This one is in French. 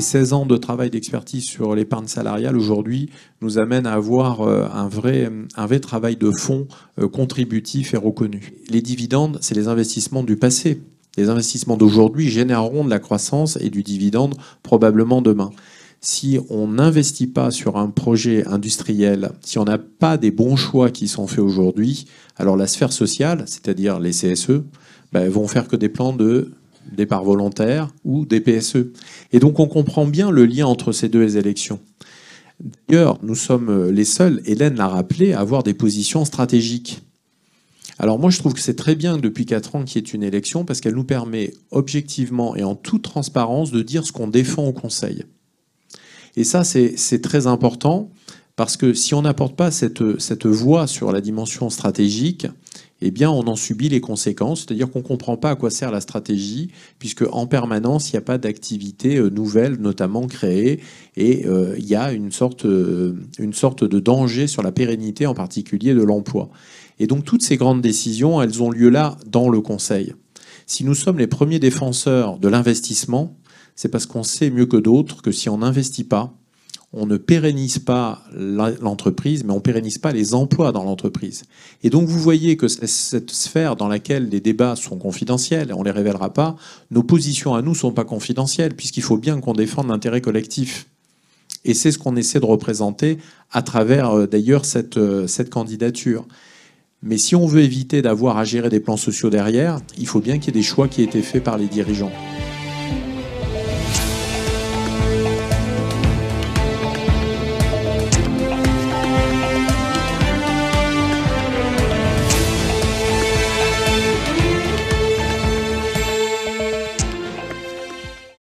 16 ans de travail d'expertise sur l'épargne salariale aujourd'hui nous amènent à avoir euh, un vrai, un vrai travail de fond euh, contributif et reconnu. Les dividendes, c'est les investissements du passé. Les investissements d'aujourd'hui généreront de la croissance et du dividende probablement demain. Si on n'investit pas sur un projet industriel, si on n'a pas des bons choix qui sont faits aujourd'hui, alors la sphère sociale, c'est-à-dire les CSE, ben, vont faire que des plans de départ volontaire ou des PSE. Et donc on comprend bien le lien entre ces deux élections. D'ailleurs, nous sommes les seuls, Hélène l'a rappelé, à avoir des positions stratégiques. Alors moi, je trouve que c'est très bien depuis 4 ans qu'il y ait une élection parce qu'elle nous permet objectivement et en toute transparence de dire ce qu'on défend au Conseil. Et ça, c'est très important parce que si on n'apporte pas cette, cette voix sur la dimension stratégique, eh on en subit les conséquences, c'est-à-dire qu'on ne comprend pas à quoi sert la stratégie, puisque en permanence, il n'y a pas d'activité euh, nouvelle, notamment créée, et euh, il y a une sorte, euh, une sorte de danger sur la pérennité, en particulier de l'emploi. Et donc, toutes ces grandes décisions, elles ont lieu là, dans le Conseil. Si nous sommes les premiers défenseurs de l'investissement, c'est parce qu'on sait mieux que d'autres que si on n'investit pas, on ne pérennise pas l'entreprise, mais on pérennise pas les emplois dans l'entreprise. Et donc vous voyez que cette sphère dans laquelle les débats sont confidentiels, on les révélera pas, nos positions à nous sont pas confidentielles, puisqu'il faut bien qu'on défende l'intérêt collectif. Et c'est ce qu'on essaie de représenter à travers euh, d'ailleurs cette, euh, cette candidature. Mais si on veut éviter d'avoir à gérer des plans sociaux derrière, il faut bien qu'il y ait des choix qui aient été faits par les dirigeants.